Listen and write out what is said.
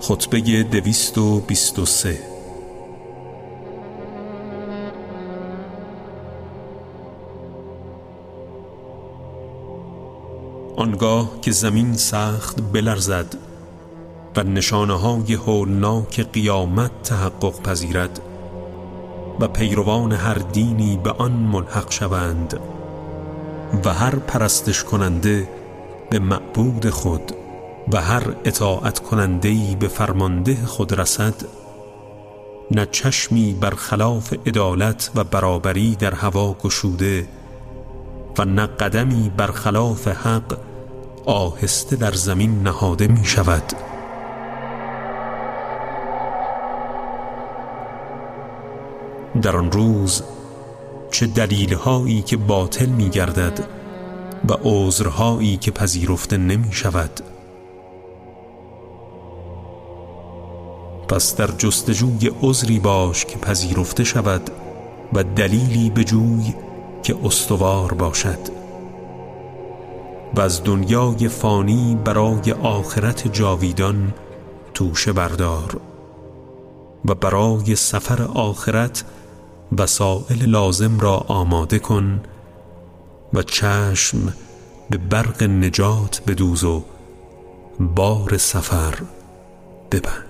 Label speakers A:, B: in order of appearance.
A: خطبه دویست و بیست و سه. آنگاه که زمین سخت بلرزد و نشانه های هولناک قیامت تحقق پذیرد و پیروان هر دینی به آن ملحق شوند و هر پرستش کننده به معبود خود و هر اطاعت کنندهی به فرمانده خود رسد نه چشمی برخلاف عدالت و برابری در هوا گشوده و نه قدمی برخلاف حق آهسته در زمین نهاده می شود در آن روز چه دلیلهایی که باطل می گردد و عذرهایی که پذیرفته نمی شود پس در جستجوی عذری باش که پذیرفته شود و دلیلی به جوی که استوار باشد. و از دنیای فانی برای آخرت جاویدان توشه بردار و برای سفر آخرت وسائل لازم را آماده کن و چشم به برق نجات بدوز و بار سفر ببند.